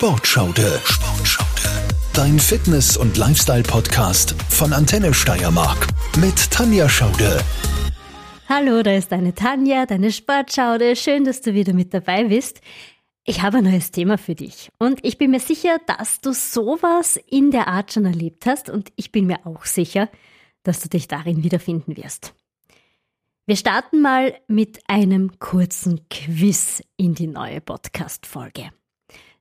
Sportschaude. Sportschaude. Dein Fitness- und Lifestyle-Podcast von Antenne Steiermark mit Tanja Schaude. Hallo, da ist deine Tanja, deine Sportschaude. Schön, dass du wieder mit dabei bist. Ich habe ein neues Thema für dich und ich bin mir sicher, dass du sowas in der Art schon erlebt hast und ich bin mir auch sicher, dass du dich darin wiederfinden wirst. Wir starten mal mit einem kurzen Quiz in die neue Podcast-Folge,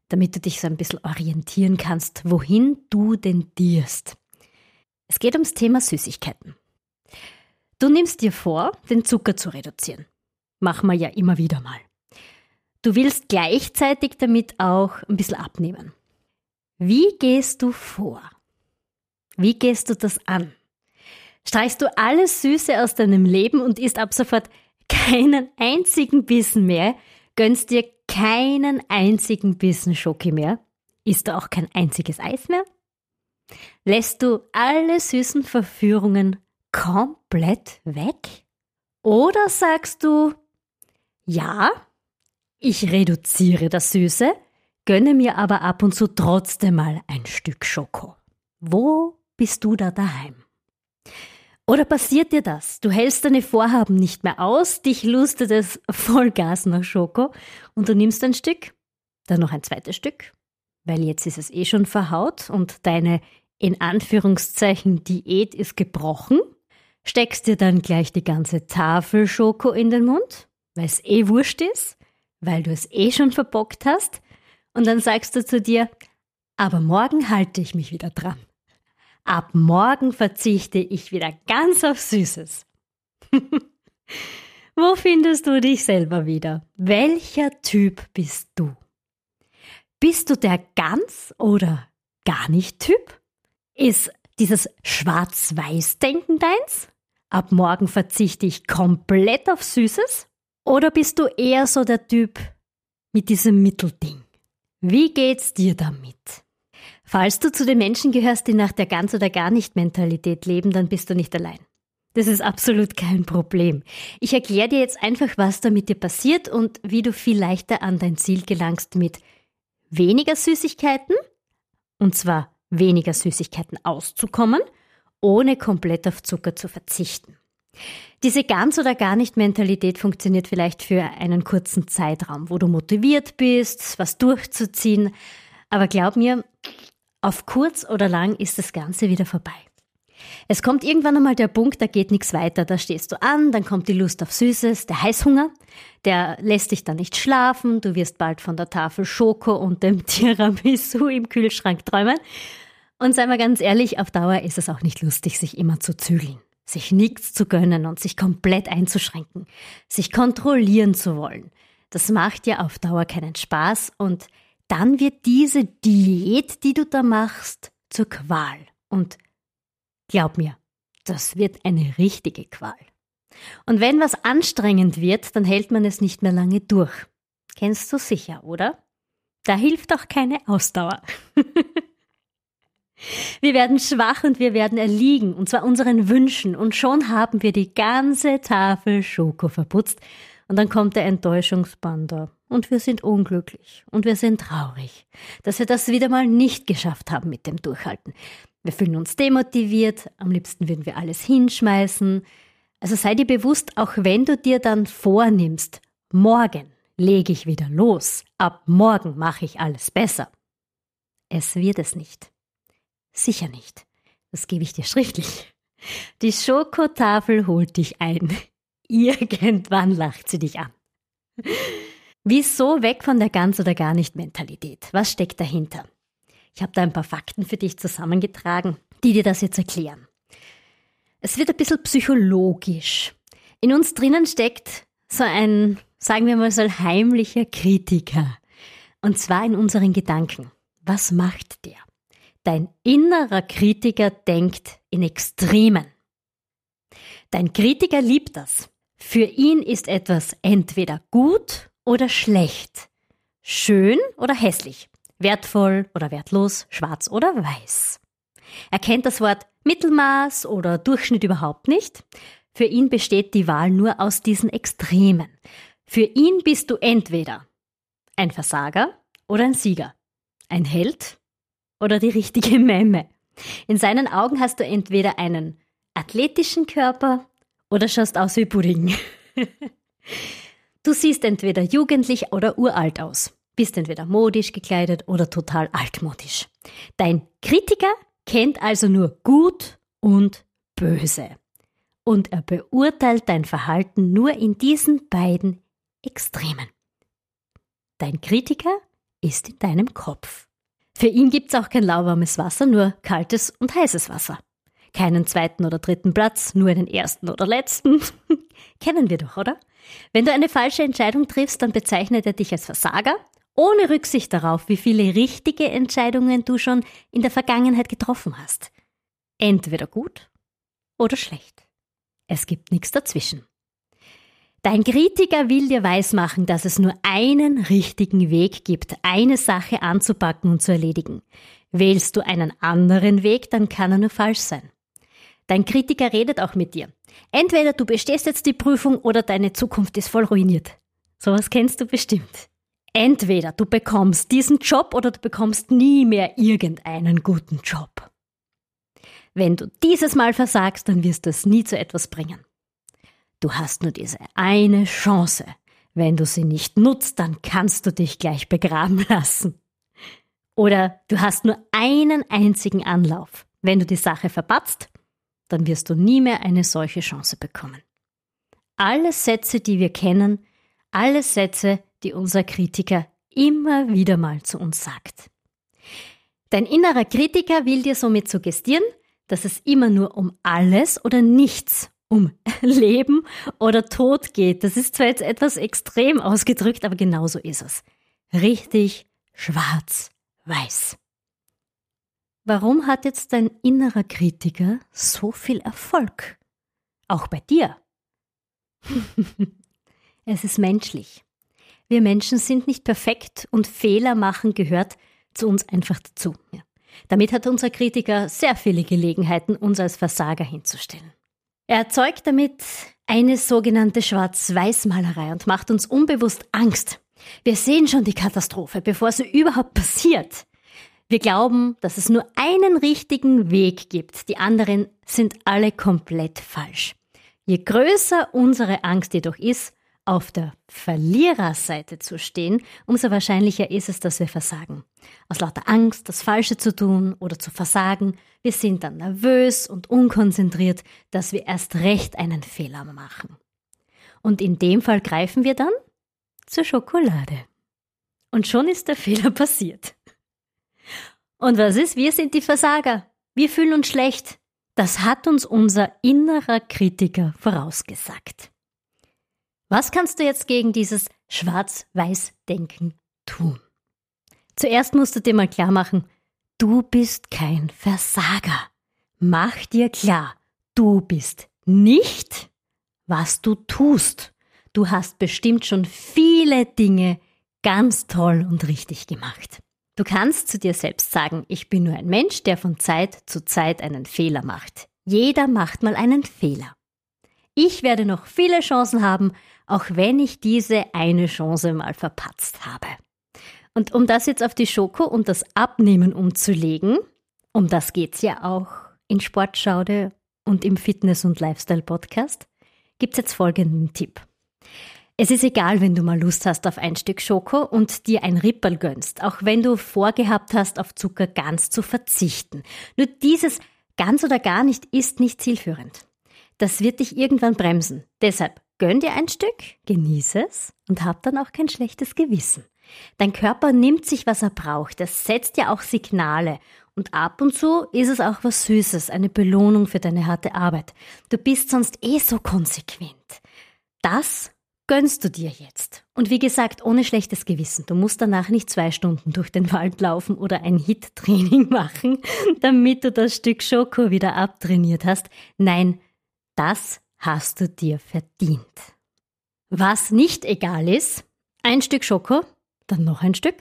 damit du dich so ein bisschen orientieren kannst, wohin du denn dirst. Es geht ums Thema Süßigkeiten. Du nimmst dir vor, den Zucker zu reduzieren. Machen wir ja immer wieder mal. Du willst gleichzeitig damit auch ein bisschen abnehmen. Wie gehst du vor? Wie gehst du das an? Streichst du alles Süße aus deinem Leben und isst ab sofort keinen einzigen Bissen mehr, gönnst dir keinen einzigen Bissen Schoki mehr, isst du auch kein einziges Eis mehr? Lässt du alle süßen Verführungen komplett weg? Oder sagst du, ja, ich reduziere das Süße, gönne mir aber ab und zu trotzdem mal ein Stück Schoko. Wo bist du da daheim? Oder passiert dir das? Du hältst deine Vorhaben nicht mehr aus, dich lustet es Vollgas nach Schoko und du nimmst ein Stück, dann noch ein zweites Stück, weil jetzt ist es eh schon verhaut und deine in Anführungszeichen Diät ist gebrochen, steckst dir dann gleich die ganze Tafel Schoko in den Mund, weil es eh wurscht ist, weil du es eh schon verbockt hast, und dann sagst du zu dir, aber morgen halte ich mich wieder dran. Ab morgen verzichte ich wieder ganz auf Süßes. Wo findest du dich selber wieder? Welcher Typ bist du? Bist du der ganz oder gar nicht Typ? Ist dieses Schwarz-Weiß-Denken deins? Ab morgen verzichte ich komplett auf Süßes? Oder bist du eher so der Typ mit diesem Mittelding? Wie geht's dir damit? Falls du zu den Menschen gehörst, die nach der ganz oder gar nicht Mentalität leben, dann bist du nicht allein. Das ist absolut kein Problem. Ich erkläre dir jetzt einfach, was da mit dir passiert und wie du viel leichter an dein Ziel gelangst mit weniger Süßigkeiten, und zwar weniger Süßigkeiten auszukommen, ohne komplett auf Zucker zu verzichten. Diese ganz oder gar nicht Mentalität funktioniert vielleicht für einen kurzen Zeitraum, wo du motiviert bist, was durchzuziehen, aber glaub mir, auf kurz oder lang ist das Ganze wieder vorbei. Es kommt irgendwann einmal der Punkt, da geht nichts weiter. Da stehst du an, dann kommt die Lust auf Süßes, der Heißhunger, der lässt dich dann nicht schlafen, du wirst bald von der Tafel Schoko und dem Tiramisu im Kühlschrank träumen. Und sei mal ganz ehrlich, auf Dauer ist es auch nicht lustig, sich immer zu zügeln, sich nichts zu gönnen und sich komplett einzuschränken, sich kontrollieren zu wollen. Das macht ja auf Dauer keinen Spaß und dann wird diese Diät, die du da machst, zur Qual. Und glaub mir, das wird eine richtige Qual. Und wenn was anstrengend wird, dann hält man es nicht mehr lange durch. Kennst du sicher, oder? Da hilft auch keine Ausdauer. wir werden schwach und wir werden erliegen, und zwar unseren Wünschen, und schon haben wir die ganze Tafel Schoko verputzt, und dann kommt der Enttäuschungsbander und wir sind unglücklich und wir sind traurig, dass wir das wieder mal nicht geschafft haben mit dem Durchhalten. Wir fühlen uns demotiviert, am liebsten würden wir alles hinschmeißen. Also sei dir bewusst, auch wenn du dir dann vornimmst, morgen lege ich wieder los, ab morgen mache ich alles besser. Es wird es nicht. Sicher nicht. Das gebe ich dir schriftlich. Die Schokotafel holt dich ein. Irgendwann lacht sie dich an. Wieso weg von der ganz oder gar nicht Mentalität? Was steckt dahinter? Ich habe da ein paar Fakten für dich zusammengetragen, die dir das jetzt erklären. Es wird ein bisschen psychologisch. In uns drinnen steckt so ein, sagen wir mal so ein heimlicher Kritiker. Und zwar in unseren Gedanken. Was macht der? Dein innerer Kritiker denkt in Extremen. Dein Kritiker liebt das. Für ihn ist etwas entweder gut oder schlecht, schön oder hässlich, wertvoll oder wertlos, schwarz oder weiß. Er kennt das Wort Mittelmaß oder Durchschnitt überhaupt nicht. Für ihn besteht die Wahl nur aus diesen Extremen. Für ihn bist du entweder ein Versager oder ein Sieger. ein Held oder die richtige Memme. In seinen Augen hast du entweder einen athletischen Körper oder schaust aus wie Pudding. du siehst entweder jugendlich oder uralt aus, bist entweder modisch gekleidet oder total altmodisch. Dein Kritiker kennt also nur gut und böse. Und er beurteilt dein Verhalten nur in diesen beiden Extremen. Dein Kritiker ist in deinem Kopf. Für ihn gibt's auch kein lauwarmes Wasser, nur kaltes und heißes Wasser. Keinen zweiten oder dritten Platz, nur einen ersten oder letzten. Kennen wir doch, oder? Wenn du eine falsche Entscheidung triffst, dann bezeichnet er dich als Versager, ohne Rücksicht darauf, wie viele richtige Entscheidungen du schon in der Vergangenheit getroffen hast. Entweder gut oder schlecht. Es gibt nichts dazwischen. Dein Kritiker will dir weismachen, dass es nur einen richtigen Weg gibt, eine Sache anzupacken und zu erledigen. Wählst du einen anderen Weg, dann kann er nur falsch sein. Dein Kritiker redet auch mit dir. Entweder du bestehst jetzt die Prüfung oder deine Zukunft ist voll ruiniert. Sowas kennst du bestimmt. Entweder du bekommst diesen Job oder du bekommst nie mehr irgendeinen guten Job. Wenn du dieses Mal versagst, dann wirst du es nie zu etwas bringen. Du hast nur diese eine Chance. Wenn du sie nicht nutzt, dann kannst du dich gleich begraben lassen. Oder du hast nur einen einzigen Anlauf. Wenn du die Sache verpatzt, dann wirst du nie mehr eine solche Chance bekommen. Alle Sätze, die wir kennen, alle Sätze, die unser Kritiker immer wieder mal zu uns sagt. Dein innerer Kritiker will dir somit suggestieren, dass es immer nur um alles oder nichts um Leben oder Tod geht. Das ist zwar jetzt etwas extrem ausgedrückt, aber genauso ist es. Richtig schwarz-weiß. Warum hat jetzt dein innerer Kritiker so viel Erfolg? Auch bei dir. es ist menschlich. Wir Menschen sind nicht perfekt und Fehler machen gehört zu uns einfach dazu. Damit hat unser Kritiker sehr viele Gelegenheiten, uns als Versager hinzustellen. Er erzeugt damit eine sogenannte Schwarz-Weiß-Malerei und macht uns unbewusst Angst. Wir sehen schon die Katastrophe, bevor sie überhaupt passiert. Wir glauben, dass es nur einen richtigen Weg gibt. Die anderen sind alle komplett falsch. Je größer unsere Angst jedoch ist, auf der Verliererseite zu stehen, umso wahrscheinlicher ist es, dass wir versagen. Aus lauter Angst, das Falsche zu tun oder zu versagen, wir sind dann nervös und unkonzentriert, dass wir erst recht einen Fehler machen. Und in dem Fall greifen wir dann zur Schokolade. Und schon ist der Fehler passiert. Und was ist? Wir sind die Versager. Wir fühlen uns schlecht. Das hat uns unser innerer Kritiker vorausgesagt. Was kannst du jetzt gegen dieses Schwarz-Weiß-Denken tun? Zuerst musst du dir mal klar machen, du bist kein Versager. Mach dir klar, du bist nicht, was du tust. Du hast bestimmt schon viele Dinge ganz toll und richtig gemacht. Du kannst zu dir selbst sagen, ich bin nur ein Mensch, der von Zeit zu Zeit einen Fehler macht. Jeder macht mal einen Fehler. Ich werde noch viele Chancen haben, auch wenn ich diese eine Chance mal verpatzt habe. Und um das jetzt auf die Schoko und das Abnehmen umzulegen, um das geht's ja auch in Sportschaude und im Fitness- und Lifestyle-Podcast, gibt's jetzt folgenden Tipp. Es ist egal, wenn du mal Lust hast auf ein Stück Schoko und dir ein Ripperl gönnst, auch wenn du vorgehabt hast, auf Zucker ganz zu verzichten. Nur dieses ganz oder gar nicht ist nicht zielführend. Das wird dich irgendwann bremsen. Deshalb Gönn dir ein Stück, genieße es und hab dann auch kein schlechtes Gewissen. Dein Körper nimmt sich, was er braucht. Es setzt ja auch Signale. Und ab und zu ist es auch was Süßes, eine Belohnung für deine harte Arbeit. Du bist sonst eh so konsequent. Das gönnst du dir jetzt. Und wie gesagt, ohne schlechtes Gewissen. Du musst danach nicht zwei Stunden durch den Wald laufen oder ein Hit-Training machen, damit du das Stück Schoko wieder abtrainiert hast. Nein, das hast du dir verdient. Was nicht egal ist, ein Stück Schoko, dann noch ein Stück,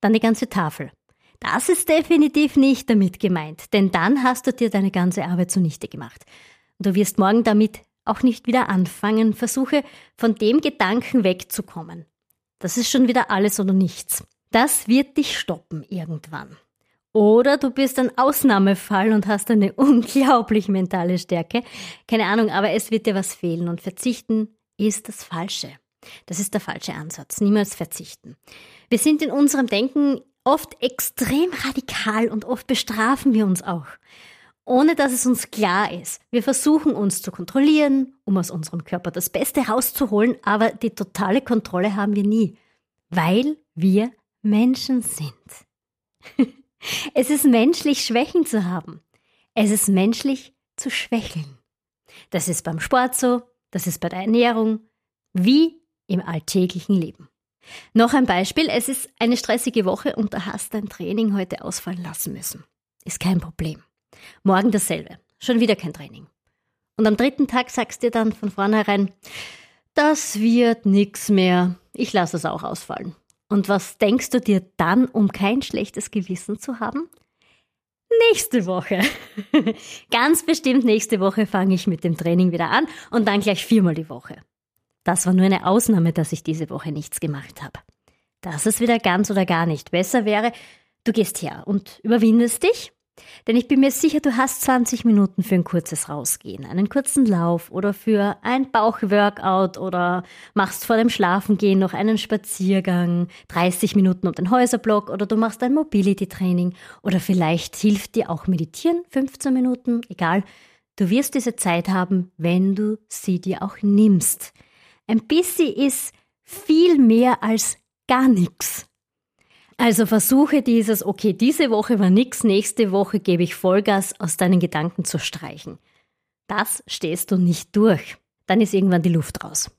dann die ganze Tafel. Das ist definitiv nicht damit gemeint, denn dann hast du dir deine ganze Arbeit zunichte gemacht. du wirst morgen damit auch nicht wieder anfangen, versuche von dem Gedanken wegzukommen. Das ist schon wieder alles oder nichts. Das wird dich stoppen irgendwann. Oder du bist ein Ausnahmefall und hast eine unglaublich mentale Stärke. Keine Ahnung, aber es wird dir was fehlen und verzichten ist das Falsche. Das ist der falsche Ansatz. Niemals verzichten. Wir sind in unserem Denken oft extrem radikal und oft bestrafen wir uns auch, ohne dass es uns klar ist. Wir versuchen uns zu kontrollieren, um aus unserem Körper das Beste rauszuholen, aber die totale Kontrolle haben wir nie, weil wir Menschen sind. es ist menschlich, Schwächen zu haben. Es ist menschlich zu schwächeln. Das ist beim Sport so, das ist bei der Ernährung, wie im alltäglichen Leben. Noch ein Beispiel, es ist eine stressige Woche und du hast dein Training heute ausfallen lassen müssen. Ist kein Problem. Morgen dasselbe, schon wieder kein Training. Und am dritten Tag sagst du dir dann von vornherein, das wird nix mehr, ich lasse es auch ausfallen. Und was denkst du dir dann, um kein schlechtes Gewissen zu haben? Nächste Woche. Ganz bestimmt nächste Woche fange ich mit dem Training wieder an und dann gleich viermal die Woche. Das war nur eine Ausnahme, dass ich diese Woche nichts gemacht habe. Das ist wieder ganz oder gar nicht. Besser wäre, du gehst her und überwindest dich. Denn ich bin mir sicher, du hast 20 Minuten für ein kurzes Rausgehen, einen kurzen Lauf oder für ein Bauchworkout oder machst vor dem Schlafengehen noch einen Spaziergang, 30 Minuten um den Häuserblock oder du machst ein Mobility-Training oder vielleicht hilft dir auch Meditieren, 15 Minuten, egal. Du wirst diese Zeit haben, wenn du sie dir auch nimmst. Ein bisschen ist viel mehr als gar nichts. Also versuche dieses, okay, diese Woche war nix, nächste Woche gebe ich Vollgas aus deinen Gedanken zu streichen. Das stehst du nicht durch. Dann ist irgendwann die Luft raus.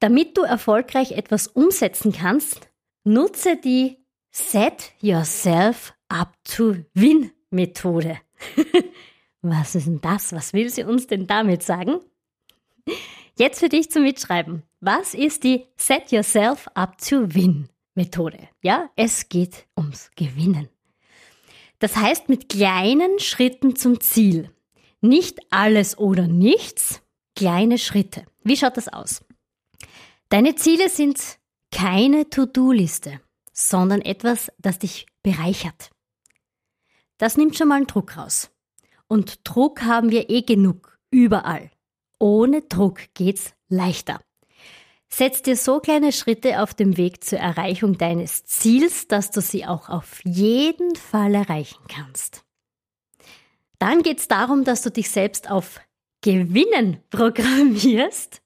Damit du erfolgreich etwas umsetzen kannst, nutze die Set Yourself Up to Win Methode. Was ist denn das? Was will sie uns denn damit sagen? Jetzt für dich zum Mitschreiben. Was ist die Set Yourself Up to Win Methode? Ja, es geht ums Gewinnen. Das heißt mit kleinen Schritten zum Ziel. Nicht alles oder nichts, kleine Schritte. Wie schaut das aus? Deine Ziele sind keine To-Do-Liste, sondern etwas, das dich bereichert. Das nimmt schon mal einen Druck raus. Und Druck haben wir eh genug, überall. Ohne Druck geht's leichter. Setz dir so kleine Schritte auf dem Weg zur Erreichung deines Ziels, dass du sie auch auf jeden Fall erreichen kannst. Dann geht's darum, dass du dich selbst auf Gewinnen programmierst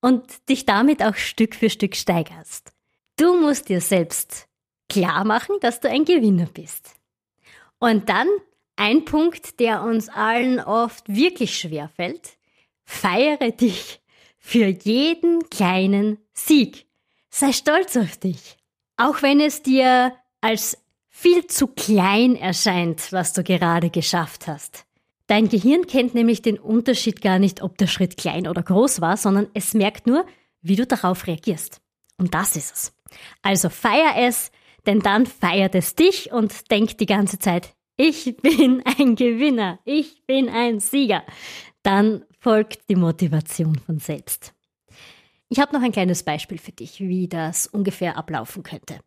und dich damit auch Stück für Stück steigerst. Du musst dir selbst klar machen, dass du ein Gewinner bist. Und dann ein Punkt, der uns allen oft wirklich schwer fällt. Feiere dich für jeden kleinen Sieg. Sei stolz auf dich. Auch wenn es dir als viel zu klein erscheint, was du gerade geschafft hast. Dein Gehirn kennt nämlich den Unterschied gar nicht, ob der Schritt klein oder groß war, sondern es merkt nur, wie du darauf reagierst. Und das ist es. Also feier es, denn dann feiert es dich und denk die ganze Zeit, ich bin ein Gewinner, ich bin ein Sieger dann folgt die Motivation von selbst. Ich habe noch ein kleines Beispiel für dich, wie das ungefähr ablaufen könnte.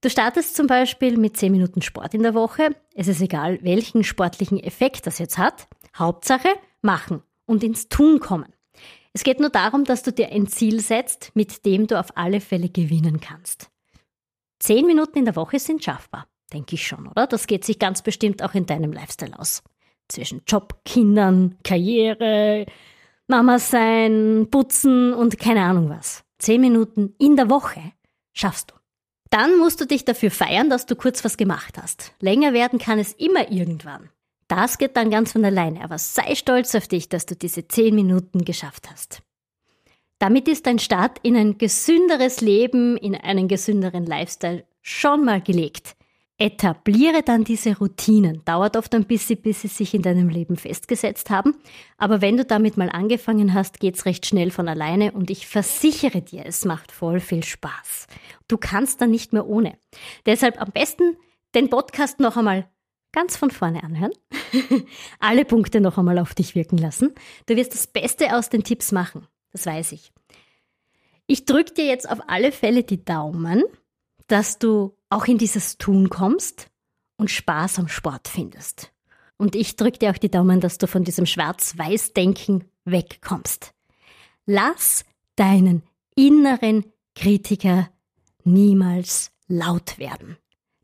Du startest zum Beispiel mit 10 Minuten Sport in der Woche. Es ist egal, welchen sportlichen Effekt das jetzt hat. Hauptsache machen und ins Tun kommen. Es geht nur darum, dass du dir ein Ziel setzt, mit dem du auf alle Fälle gewinnen kannst. 10 Minuten in der Woche sind schaffbar, denke ich schon, oder? Das geht sich ganz bestimmt auch in deinem Lifestyle aus zwischen Job, Kindern, Karriere, Mama sein, putzen und keine Ahnung was. Zehn Minuten in der Woche schaffst du. Dann musst du dich dafür feiern, dass du kurz was gemacht hast. Länger werden kann es immer irgendwann. Das geht dann ganz von alleine, aber sei stolz auf dich, dass du diese zehn Minuten geschafft hast. Damit ist dein Start in ein gesünderes Leben, in einen gesünderen Lifestyle schon mal gelegt. Etabliere dann diese Routinen. Dauert oft ein bisschen, bis sie sich in deinem Leben festgesetzt haben. Aber wenn du damit mal angefangen hast, geht's recht schnell von alleine und ich versichere dir, es macht voll viel Spaß. Du kannst dann nicht mehr ohne. Deshalb am besten den Podcast noch einmal ganz von vorne anhören. Alle Punkte noch einmal auf dich wirken lassen. Du wirst das Beste aus den Tipps machen. Das weiß ich. Ich drücke dir jetzt auf alle Fälle die Daumen, dass du auch in dieses Tun kommst und Spaß am Sport findest. Und ich drücke dir auch die Daumen, dass du von diesem Schwarz-Weiß-Denken wegkommst. Lass deinen inneren Kritiker niemals laut werden.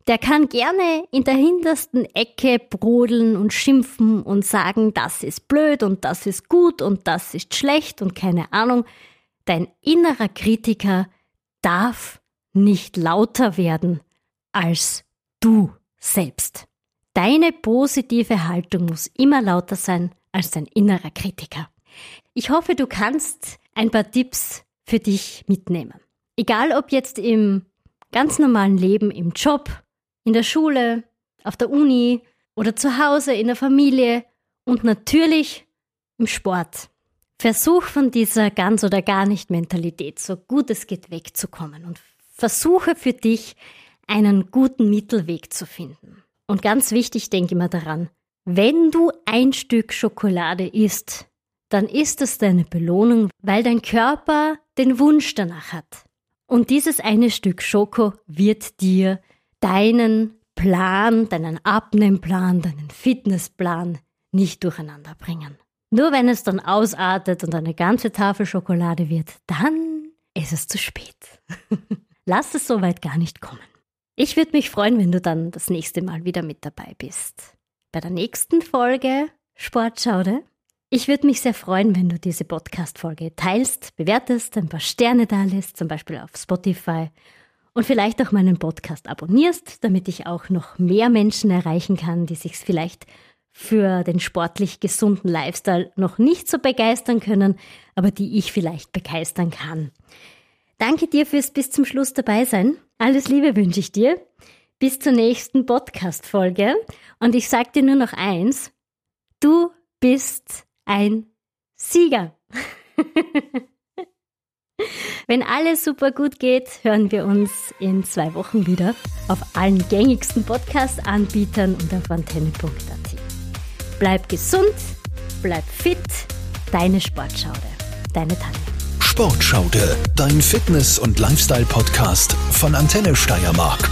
Der kann gerne in der hintersten Ecke brodeln und schimpfen und sagen, das ist blöd und das ist gut und das ist schlecht und keine Ahnung. Dein innerer Kritiker darf nicht lauter werden als du selbst. Deine positive Haltung muss immer lauter sein als dein innerer Kritiker. Ich hoffe, du kannst ein paar Tipps für dich mitnehmen. Egal ob jetzt im ganz normalen Leben, im Job, in der Schule, auf der Uni oder zu Hause, in der Familie und natürlich im Sport. Versuch von dieser ganz oder gar nicht Mentalität so gut es geht wegzukommen und versuche für dich einen guten Mittelweg zu finden. Und ganz wichtig, denke immer daran, wenn du ein Stück Schokolade isst, dann ist es deine Belohnung, weil dein Körper den Wunsch danach hat. Und dieses eine Stück Schoko wird dir deinen Plan, deinen Abnehmplan, deinen Fitnessplan nicht durcheinander bringen. Nur wenn es dann ausartet und eine ganze Tafel Schokolade wird, dann ist es zu spät. Lass es soweit gar nicht kommen. Ich würde mich freuen, wenn du dann das nächste Mal wieder mit dabei bist. Bei der nächsten Folge Sportschaude. Ich würde mich sehr freuen, wenn du diese Podcast-Folge teilst, bewertest, ein paar Sterne da lässt, zum Beispiel auf Spotify und vielleicht auch meinen Podcast abonnierst, damit ich auch noch mehr Menschen erreichen kann, die sich vielleicht für den sportlich gesunden Lifestyle noch nicht so begeistern können, aber die ich vielleicht begeistern kann. Danke dir fürs bis zum Schluss dabei sein. Alles Liebe wünsche ich dir. Bis zur nächsten Podcast-Folge. Und ich sage dir nur noch eins. Du bist ein Sieger. Wenn alles super gut geht, hören wir uns in zwei Wochen wieder auf allen gängigsten Podcast-Anbietern und auf antenne.at. Bleib gesund, bleib fit, deine Sportschaude, deine Tanja. Sportschaude, dein Fitness- und Lifestyle-Podcast von Antenne Steiermark.